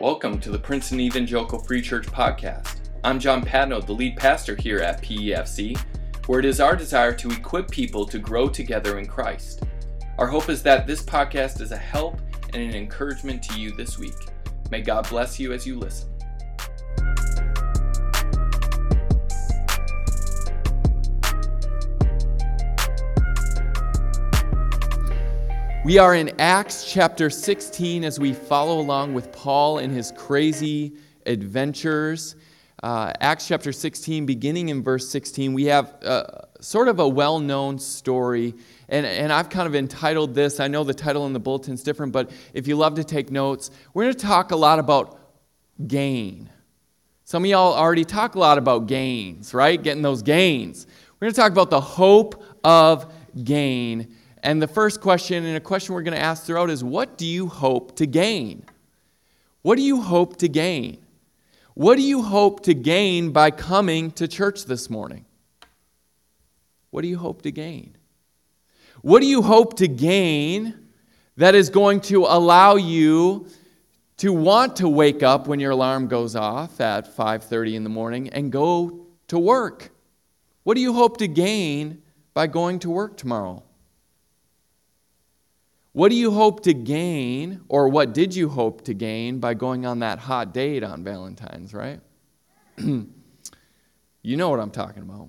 Welcome to the Princeton Evangelical Free Church podcast. I'm John Patno, the lead pastor here at PEFC, where it is our desire to equip people to grow together in Christ. Our hope is that this podcast is a help and an encouragement to you this week. May God bless you as you listen. We are in Acts chapter 16 as we follow along with Paul in his crazy adventures. Uh, Acts chapter 16, beginning in verse 16, we have uh, sort of a well known story. And, and I've kind of entitled this, I know the title in the bulletin's different, but if you love to take notes, we're going to talk a lot about gain. Some of y'all already talk a lot about gains, right? Getting those gains. We're going to talk about the hope of gain. And the first question, and a question we're going to ask throughout, is what do you hope to gain? What do you hope to gain? What do you hope to gain by coming to church this morning? What do you hope to gain? What do you hope to gain that is going to allow you to want to wake up when your alarm goes off at 5:30 in the morning and go to work? What do you hope to gain by going to work tomorrow? What do you hope to gain, or what did you hope to gain by going on that hot date on Valentine's, right? you know what I'm talking about.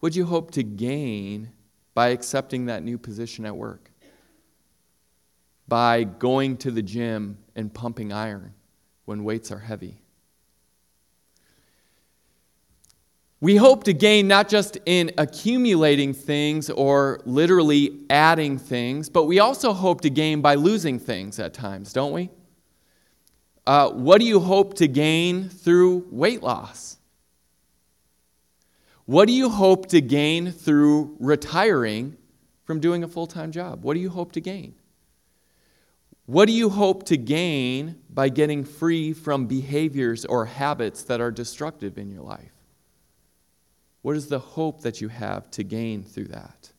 What do you hope to gain by accepting that new position at work? By going to the gym and pumping iron when weights are heavy? We hope to gain not just in accumulating things or literally adding things, but we also hope to gain by losing things at times, don't we? Uh, what do you hope to gain through weight loss? What do you hope to gain through retiring from doing a full time job? What do you hope to gain? What do you hope to gain by getting free from behaviors or habits that are destructive in your life? What is the hope that you have to gain through that?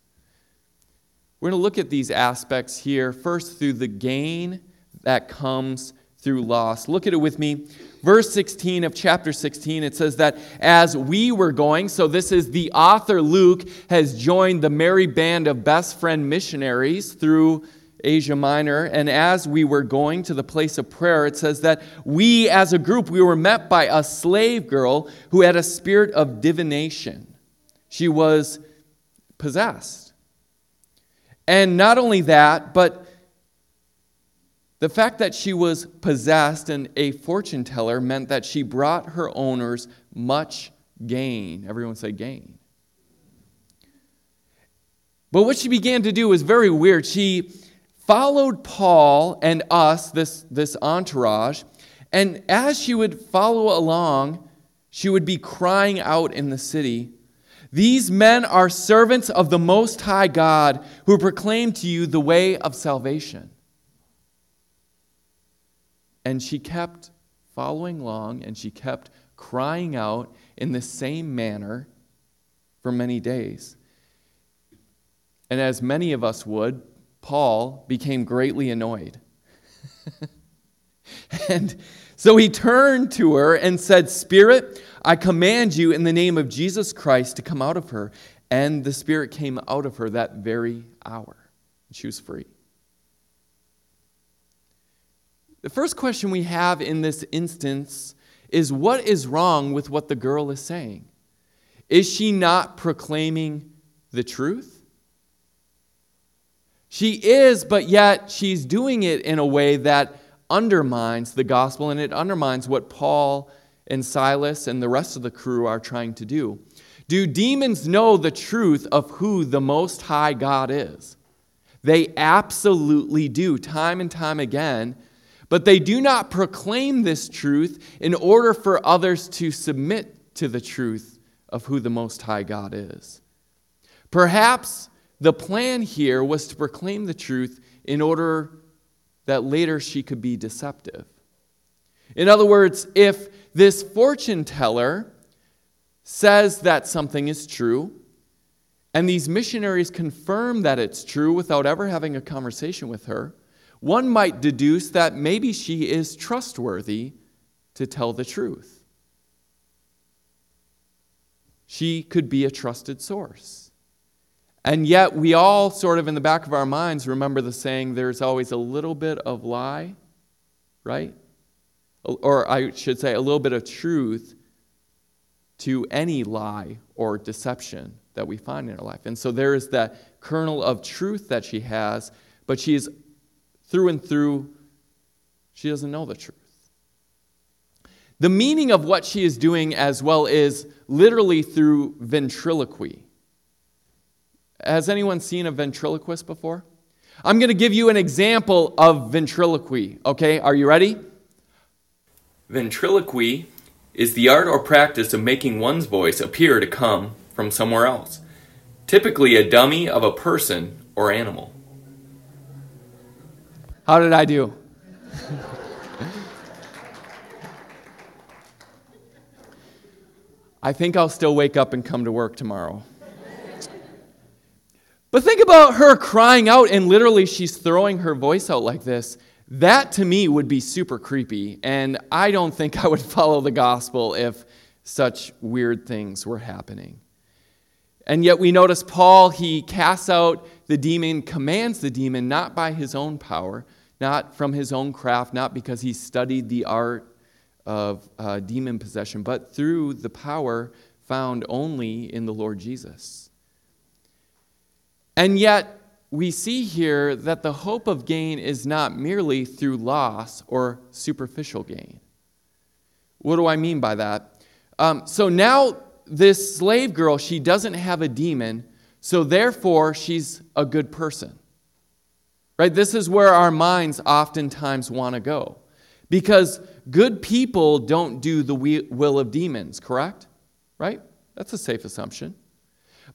We're going to look at these aspects here, first through the gain that comes through loss. Look at it with me. Verse 16 of chapter 16, it says that as we were going, so this is the author Luke has joined the merry band of best friend missionaries through Asia Minor. And as we were going to the place of prayer, it says that we as a group, we were met by a slave girl who had a spirit of divination. She was possessed. And not only that, but the fact that she was possessed and a fortune teller meant that she brought her owners much gain. Everyone say gain. But what she began to do was very weird. She followed Paul and us, this, this entourage, and as she would follow along, she would be crying out in the city, These men are servants of the Most High God who proclaim to you the way of salvation. And she kept following along and she kept crying out in the same manner for many days. And as many of us would, Paul became greatly annoyed. and so he turned to her and said, Spirit, I command you in the name of Jesus Christ to come out of her. And the Spirit came out of her that very hour. She was free. The first question we have in this instance is what is wrong with what the girl is saying? Is she not proclaiming the truth? She is, but yet she's doing it in a way that undermines the gospel and it undermines what Paul and Silas and the rest of the crew are trying to do. Do demons know the truth of who the Most High God is? They absolutely do, time and time again. But they do not proclaim this truth in order for others to submit to the truth of who the Most High God is. Perhaps the plan here was to proclaim the truth in order that later she could be deceptive. In other words, if this fortune teller says that something is true, and these missionaries confirm that it's true without ever having a conversation with her, one might deduce that maybe she is trustworthy to tell the truth. She could be a trusted source. And yet, we all sort of in the back of our minds remember the saying, there's always a little bit of lie, right? Or I should say, a little bit of truth to any lie or deception that we find in our life. And so there is that kernel of truth that she has, but she is through and through, she doesn't know the truth. The meaning of what she is doing as well is literally through ventriloquy. Has anyone seen a ventriloquist before? I'm going to give you an example of ventriloquy, okay? Are you ready? Ventriloquy is the art or practice of making one's voice appear to come from somewhere else, typically a dummy of a person or animal. How did I do? I think I'll still wake up and come to work tomorrow. But think about her crying out and literally she's throwing her voice out like this. That to me would be super creepy, and I don't think I would follow the gospel if such weird things were happening. And yet we notice Paul, he casts out the demon, commands the demon, not by his own power, not from his own craft, not because he studied the art of uh, demon possession, but through the power found only in the Lord Jesus. And yet, we see here that the hope of gain is not merely through loss or superficial gain. What do I mean by that? Um, so now, this slave girl, she doesn't have a demon, so therefore she's a good person. Right? This is where our minds oftentimes want to go. Because good people don't do the will of demons, correct? Right? That's a safe assumption.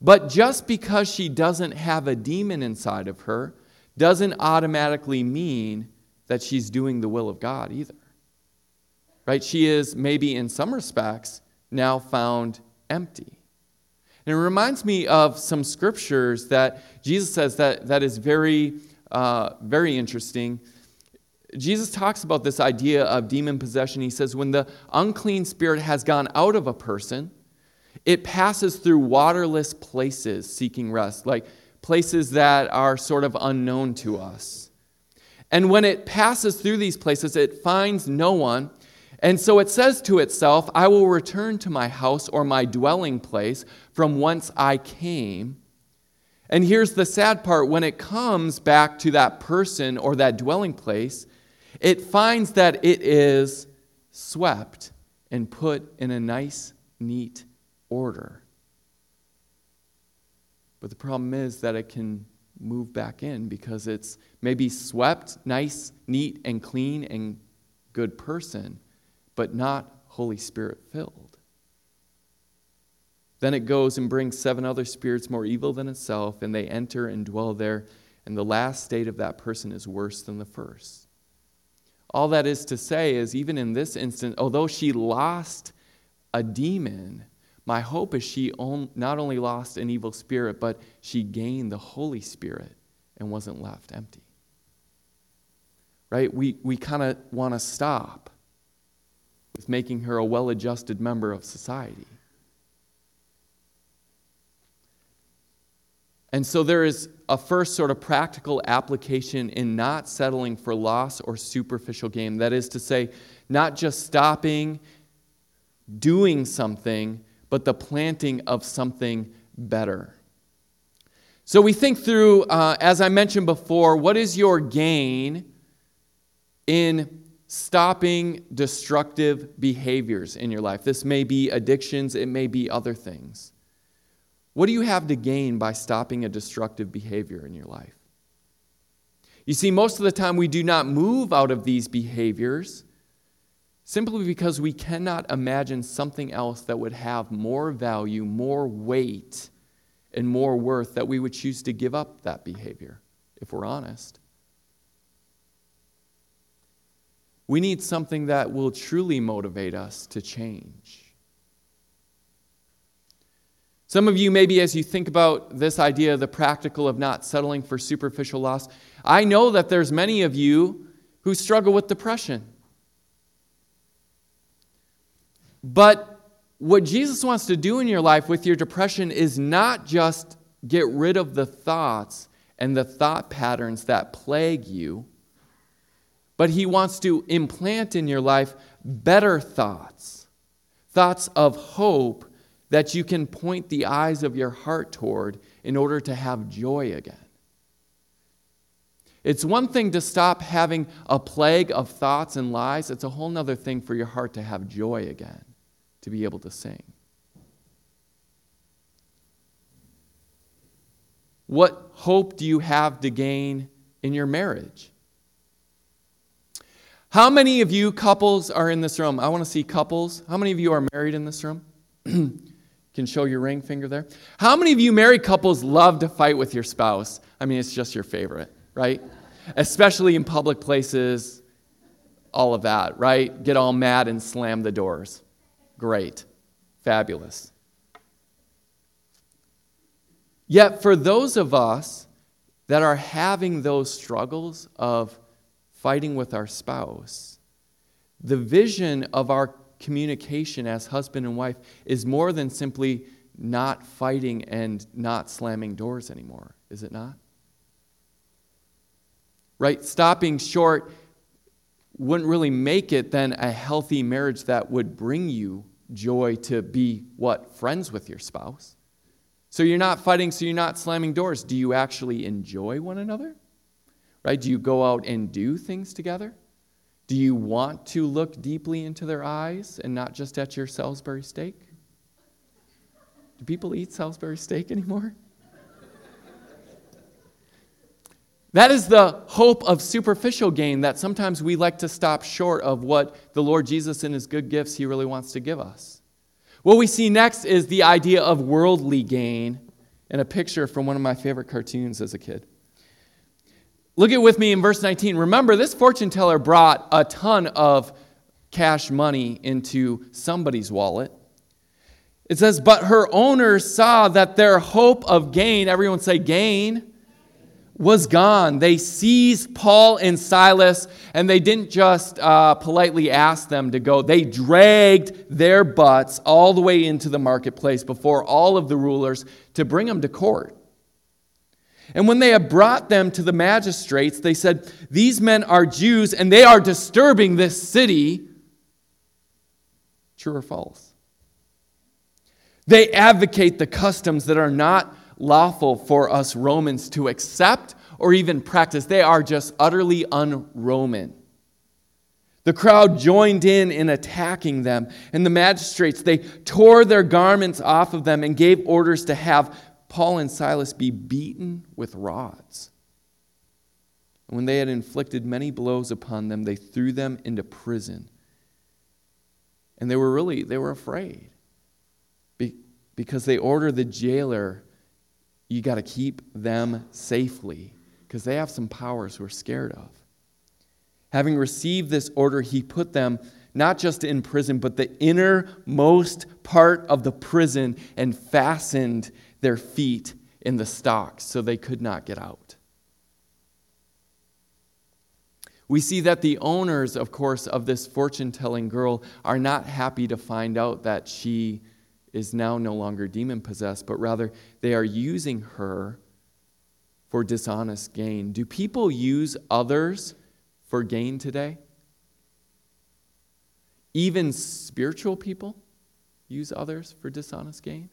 But just because she doesn't have a demon inside of her doesn't automatically mean that she's doing the will of God either. Right? She is maybe in some respects now found empty. And it reminds me of some scriptures that Jesus says that, that is very uh, very interesting. Jesus talks about this idea of demon possession. He says, when the unclean spirit has gone out of a person, it passes through waterless places seeking rest, like places that are sort of unknown to us. And when it passes through these places, it finds no one. And so it says to itself, I will return to my house or my dwelling place from whence I came. And here's the sad part when it comes back to that person or that dwelling place, it finds that it is swept and put in a nice, neat order. But the problem is that it can move back in because it's maybe swept, nice, neat, and clean and good person, but not Holy Spirit filled. Then it goes and brings seven other spirits more evil than itself, and they enter and dwell there. And the last state of that person is worse than the first. All that is to say is, even in this instance, although she lost a demon, my hope is she not only lost an evil spirit, but she gained the Holy Spirit and wasn't left empty. Right? We, we kind of want to stop with making her a well adjusted member of society. And so there is a first sort of practical application in not settling for loss or superficial gain. That is to say, not just stopping doing something, but the planting of something better. So we think through, uh, as I mentioned before, what is your gain in stopping destructive behaviors in your life? This may be addictions, it may be other things. What do you have to gain by stopping a destructive behavior in your life? You see, most of the time we do not move out of these behaviors simply because we cannot imagine something else that would have more value, more weight, and more worth that we would choose to give up that behavior, if we're honest. We need something that will truly motivate us to change. Some of you, maybe as you think about this idea, of the practical of not settling for superficial loss, I know that there's many of you who struggle with depression. But what Jesus wants to do in your life with your depression is not just get rid of the thoughts and the thought patterns that plague you, but He wants to implant in your life better thoughts, thoughts of hope that you can point the eyes of your heart toward in order to have joy again. It's one thing to stop having a plague of thoughts and lies, it's a whole other thing for your heart to have joy again, to be able to sing. What hope do you have to gain in your marriage? How many of you couples are in this room? I want to see couples. How many of you are married in this room? Can show your ring finger there. How many of you married couples love to fight with your spouse? I mean, it's just your favorite right? Especially in public places, all of that, right? Get all mad and slam the doors. Great. Fabulous. Yet, for those of us that are having those struggles of fighting with our spouse, the vision of our communication as husband and wife is more than simply not fighting and not slamming doors anymore, is it not? right? Stopping short wouldn't really make it then a healthy marriage that would bring you joy to be what? Friends with your spouse. So you're not fighting, so you're not slamming doors. Do you actually enjoy one another? Right? Do you go out and do things together? Do you want to look deeply into their eyes and not just at your Salisbury steak? Do people eat Salisbury steak anymore? That is the hope of superficial gain that sometimes we like to stop short of what the Lord Jesus in his good gifts he really wants to give us. What we see next is the idea of worldly gain and a picture from one of my favorite cartoons as a kid. Look at with me in verse 19. Remember, this fortune teller brought a ton of cash money into somebody's wallet. It says, But her owners saw that their hope of gain, everyone say gain, was gone. They seized Paul and Silas, and they didn't just uh, politely ask them to go. They dragged their butts all the way into the marketplace before all of the rulers to bring them to court. And when they had brought them to the magistrates, they said, These men are Jews, and they are disturbing this city. True or false? They advocate the customs that are not lawful for us Romans to accept or even practice. They are just utterly un Roman. The crowd joined in in attacking them, and the magistrates, they tore their garments off of them and gave orders to have Paul and Silas be beaten with rods. And when they had inflicted many blows upon them, they threw them into prison. And they were really, they were afraid because they ordered the jailer you got to keep them safely because they have some powers we're scared of. Having received this order, he put them not just in prison, but the innermost part of the prison and fastened their feet in the stocks so they could not get out. We see that the owners, of course, of this fortune telling girl are not happy to find out that she is now no longer demon possessed, but rather they are using her for dishonest gain. Do people use others for gain today? Even spiritual people use others for dishonest gain?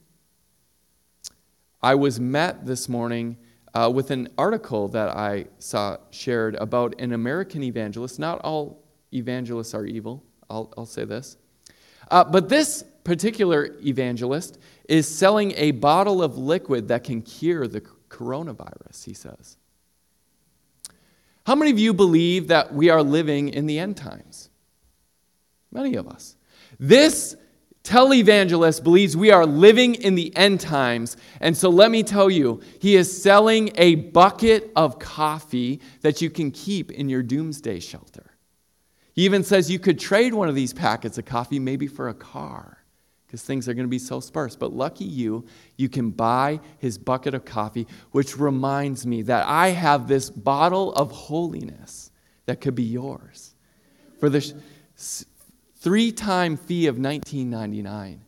I was met this morning uh, with an article that I saw shared about an American evangelist. Not all evangelists are evil, I'll, I'll say this. Uh, but this particular evangelist is selling a bottle of liquid that can cure the coronavirus, he says. How many of you believe that we are living in the end times? Many of us. This televangelist believes we are living in the end times. And so let me tell you, he is selling a bucket of coffee that you can keep in your doomsday shelter. He even says you could trade one of these packets of coffee maybe for a car because things are going to be so sparse. But lucky you, you can buy his bucket of coffee, which reminds me that I have this bottle of holiness that could be yours for the three time fee of $19.99.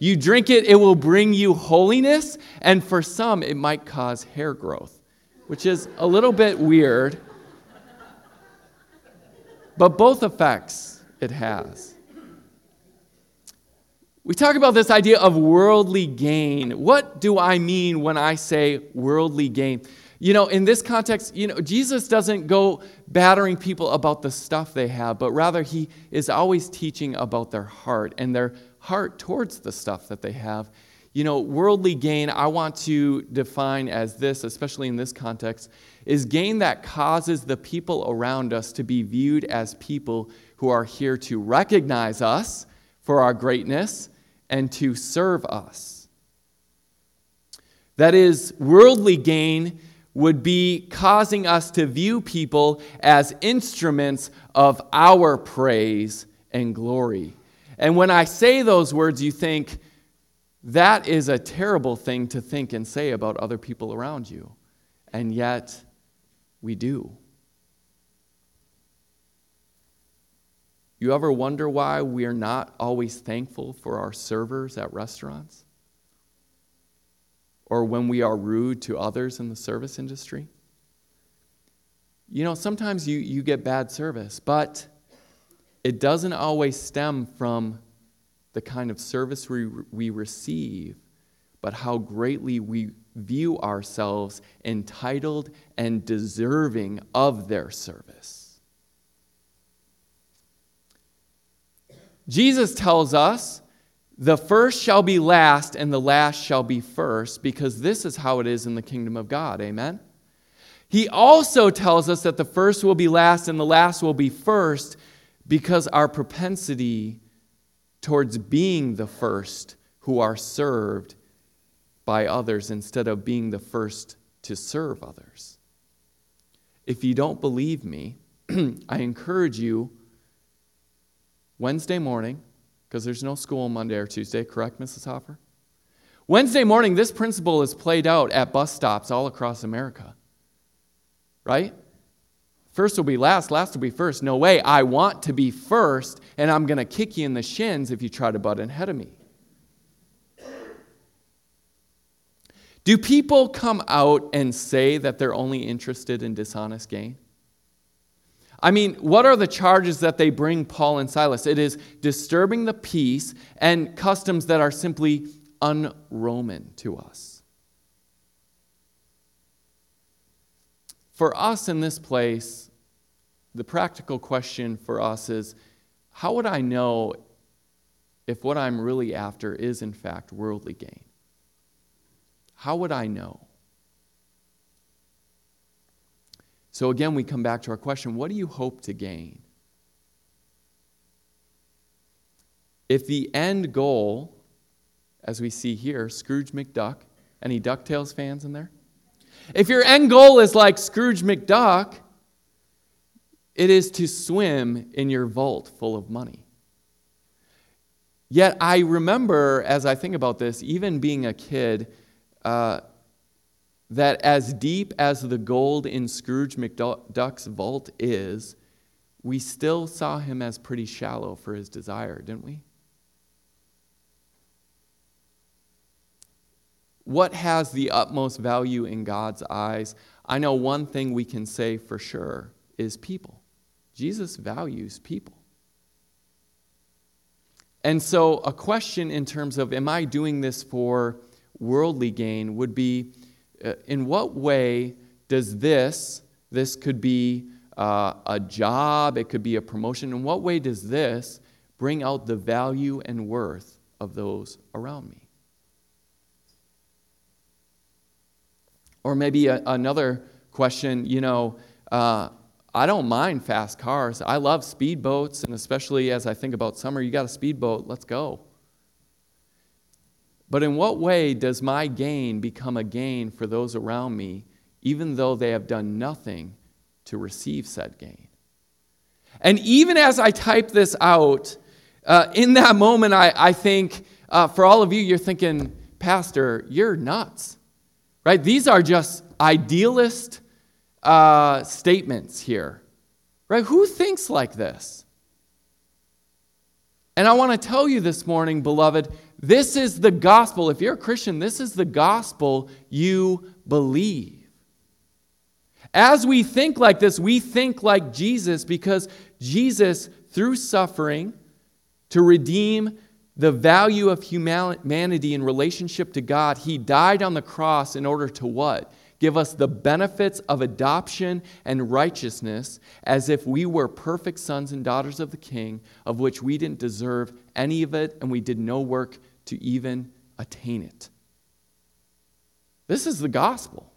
You drink it, it will bring you holiness, and for some, it might cause hair growth, which is a little bit weird. But both effects it has. We talk about this idea of worldly gain. What do I mean when I say worldly gain? You know, in this context, you know, Jesus doesn't go battering people about the stuff they have, but rather he is always teaching about their heart and their heart towards the stuff that they have. You know, worldly gain, I want to define as this, especially in this context, is gain that causes the people around us to be viewed as people who are here to recognize us for our greatness and to serve us. That is, worldly gain would be causing us to view people as instruments of our praise and glory. And when I say those words, you think, that is a terrible thing to think and say about other people around you. And yet, we do. You ever wonder why we are not always thankful for our servers at restaurants? Or when we are rude to others in the service industry? You know, sometimes you, you get bad service, but it doesn't always stem from the kind of service we, we receive, but how greatly we view ourselves entitled and deserving of their service. Jesus tells us the first shall be last and the last shall be first because this is how it is in the kingdom of God. Amen? He also tells us that the first will be last and the last will be first because our propensity towards being the first who are served by others instead of being the first to serve others. If you don't believe me, I encourage you Wednesday morning, because there's no school Monday or Tuesday, correct, Mrs. Hopper? Wednesday morning, this principle is played out at bus stops all across America. Right? First will be last, last will be first. No way. I want to be first, and I'm going to kick you in the shins if you try to butt in ahead of me. Do people come out and say that they're only interested in dishonest gain? I mean, what are the charges that they bring Paul and Silas? It is disturbing the peace and customs that are simply un Roman to us. For us in this place, the practical question for us is how would I know if what I'm really after is, in fact, worldly gain? How would I know? So again, we come back to our question what do you hope to gain? If the end goal, as we see here, Scrooge McDuck, any DuckTales fans in there? If your end goal is like Scrooge McDuck, it is to swim in your vault full of money. Yet I remember, as I think about this, even being a kid, uh, that as deep as the gold in Scrooge McDuck's vault is, we still saw him as pretty shallow for his desire, didn't we? What has the utmost value in God's eyes? I know one thing we can say for sure is people. Jesus values people. And so, a question in terms of, am I doing this for worldly gain would be in what way does this, this could be uh, a job, it could be a promotion, in what way does this bring out the value and worth of those around me? Or maybe a, another question, you know, uh, I don't mind fast cars. I love speedboats, and especially as I think about summer, you got a speedboat, let's go. But in what way does my gain become a gain for those around me, even though they have done nothing to receive said gain? And even as I type this out, uh, in that moment, I, I think, uh, for all of you, you're thinking, Pastor, you're nuts, right? These are just idealist uh, statements here, right? Who thinks like this? And I want to tell you this morning, beloved, this is the gospel. If you're a Christian, this is the gospel you believe. As we think like this, we think like Jesus because Jesus, through suffering to redeem the value of humanity in relationship to God, he died on the cross in order to what? Give us the benefits of adoption and righteousness as if we were perfect sons and daughters of the King, of which we didn't deserve any of it and we did no work to even attain it. This is the gospel.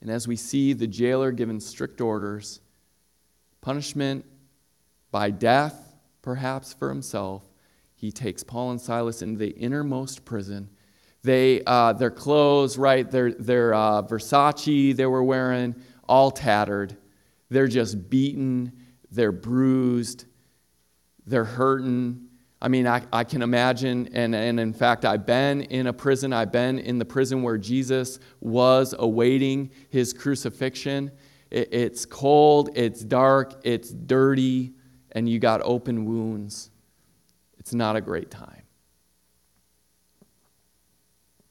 And as we see the jailer given strict orders, punishment by death, perhaps for himself, he takes Paul and Silas into the innermost prison. They, uh, their clothes, right, their, their uh, Versace they were wearing, all tattered. They're just beaten, they're bruised, they're hurting. I mean, I, I can imagine, and, and in fact, I've been in a prison. I've been in the prison where Jesus was awaiting his crucifixion. It, it's cold, it's dark, it's dirty, and you got open wounds. It's not a great time.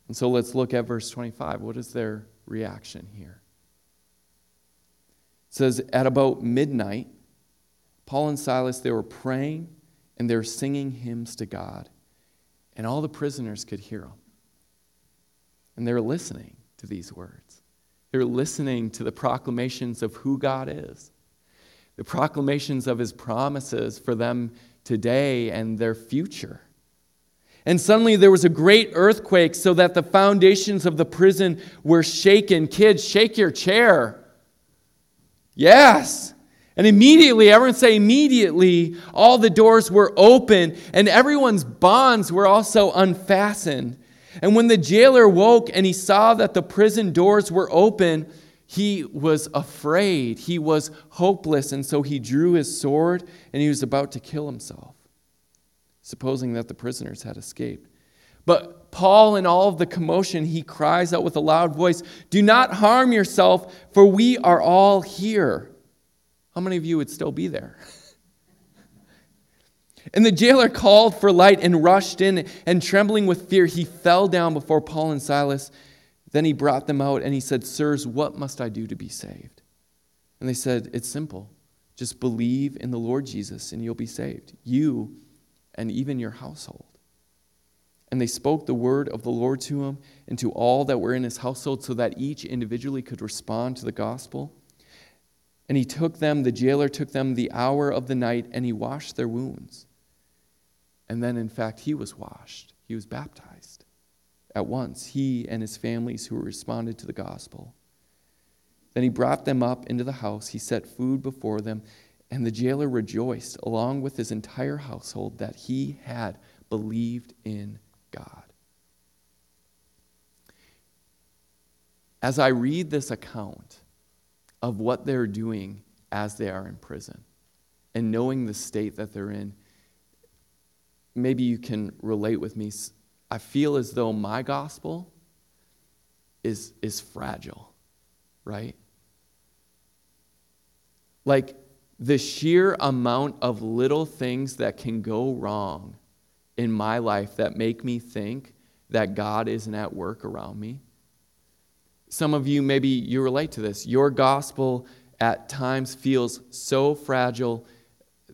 And so let's look at verse 25. What is their reaction here? It says, At about midnight, Paul and Silas, they were praying and they're singing hymns to God. And all the prisoners could hear them. And they're listening to these words. They're listening to the proclamations of who God is, the proclamations of his promises for them today and their future. And suddenly there was a great earthquake so that the foundations of the prison were shaken. Kids, shake your chair. Yes. And immediately, everyone say immediately, all the doors were open and everyone's bonds were also unfastened. And when the jailer woke and he saw that the prison doors were open, he was afraid. He was hopeless. And so he drew his sword and he was about to kill himself, supposing that the prisoners had escaped. But Paul, in all of the commotion, he cries out with a loud voice Do not harm yourself, for we are all here. How many of you would still be there? and the jailer called for light and rushed in, and trembling with fear, he fell down before Paul and Silas. Then he brought them out and he said, Sirs, what must I do to be saved? And they said, It's simple. Just believe in the Lord Jesus and you'll be saved, you and even your household. And they spoke the word of the Lord to him and to all that were in his household so that each individually could respond to the gospel. And he took them, the jailer took them the hour of the night, and he washed their wounds. And then, in fact, he was washed. He was baptized at once, he and his families who responded to the gospel. Then he brought them up into the house. He set food before them, and the jailer rejoiced, along with his entire household, that he had believed in God. As I read this account, of what they're doing as they are in prison and knowing the state that they're in. Maybe you can relate with me. I feel as though my gospel is, is fragile, right? Like the sheer amount of little things that can go wrong in my life that make me think that God isn't at work around me some of you, maybe you relate to this. Your gospel at times feels so fragile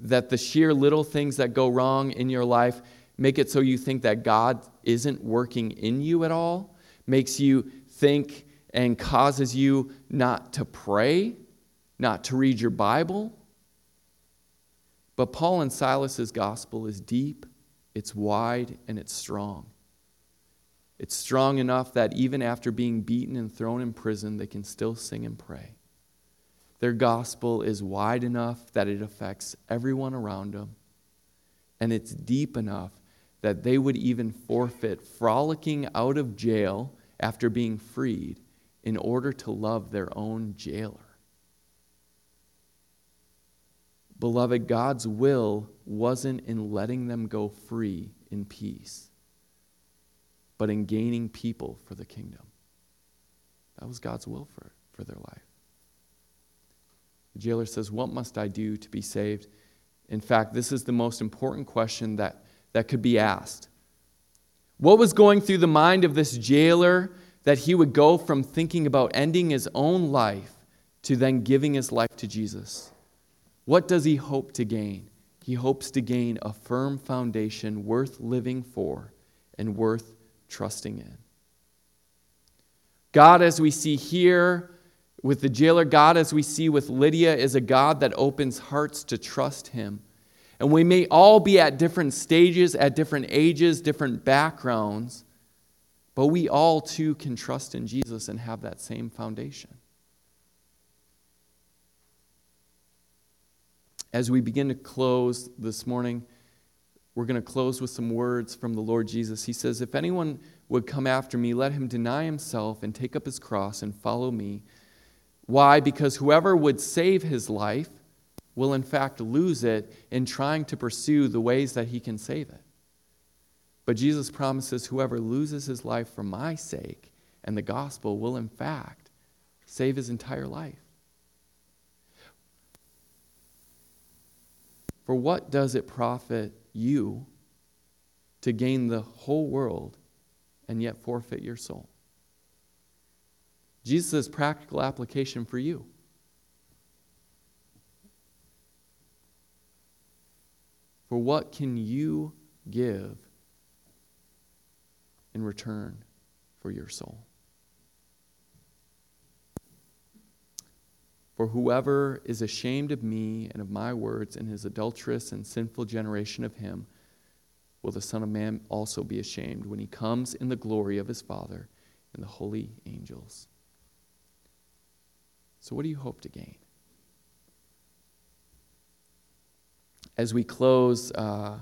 that the sheer little things that go wrong in your life make it so you think that God isn't working in you at all, makes you think and causes you not to pray, not to read your Bible. But Paul and Silas's gospel is deep, it's wide, and it's strong. It's strong enough that even after being beaten and thrown in prison, they can still sing and pray. Their gospel is wide enough that it affects everyone around them, and it's deep enough that they would even forfeit frolicking out of jail after being freed in order to love their own jailer. Beloved, God's will wasn't in letting them go free in peace, but in gaining people for the kingdom. That was God's will for, for their life. The jailer says, What must I do to be saved? In fact, this is the most important question that, that could be asked. What was going through the mind of this jailer that he would go from thinking about ending his own life to then giving his life to Jesus? What does he hope to gain? He hopes to gain a firm foundation worth living for and worth trusting in. God, as we see here with the jailer, God, as we see with Lydia, is a God that opens hearts to trust him. And we may all be at different stages, at different ages, different backgrounds, but we all too can trust in Jesus and have that same foundation. As we begin to close this morning, we're going to close with some words from the Lord Jesus. He says, If anyone would come after me, let him deny himself and take up his cross and follow me. Why? Because whoever would save his life will in fact lose it in trying to pursue the ways that he can save it. But Jesus promises whoever loses his life for my sake and the gospel will in fact save his entire life. For what does it profit you to gain the whole world and yet forfeit your soul? Jesus' practical application for you. For what can you give in return for your soul? For whoever is ashamed of me and of my words in his adulterous and sinful generation of him, will the Son of Man also be ashamed when he comes in the glory of his Father and the holy angels. So, what do you hope to gain? As we close, uh,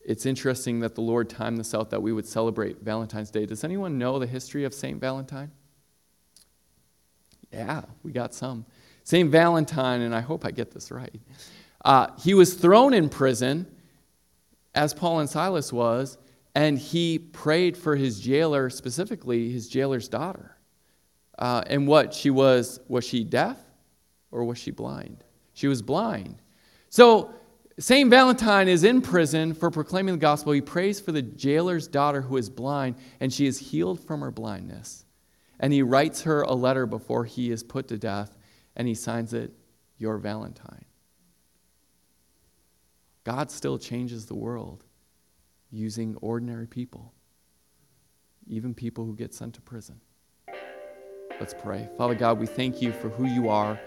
it's interesting that the Lord timed this out that we would celebrate Valentine's Day. Does anyone know the history of St. Valentine? Yeah, we got some. St. Valentine, and I hope I get this right, uh, he was thrown in prison, as Paul and Silas was, and he prayed for his jailer, specifically his jailer's daughter. Uh, and what she was, was she deaf or was she blind? She was blind. So St. Valentine is in prison for proclaiming the gospel. He prays for the jailer's daughter who is blind, and she is healed from her blindness and he writes her a letter before he is put to death, and he signs it, Your Valentine. God still changes the world using ordinary people, even people who get sent to prison. Let's pray. Father God, we thank you for who you are.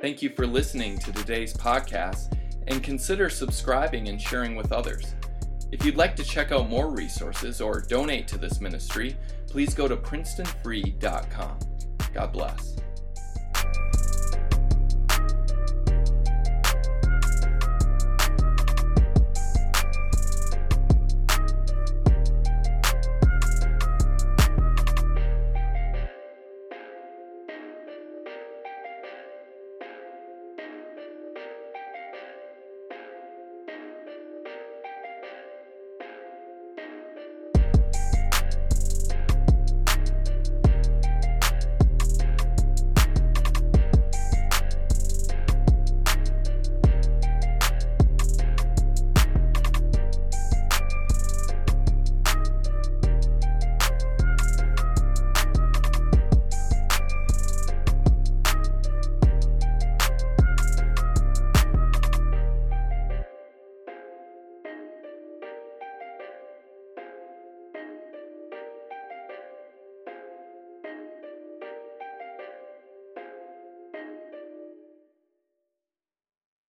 Thank you for listening to today's podcast and consider subscribing and sharing with others. If you'd like to check out more resources or donate to this ministry, please go to princetonfree.com. God bless.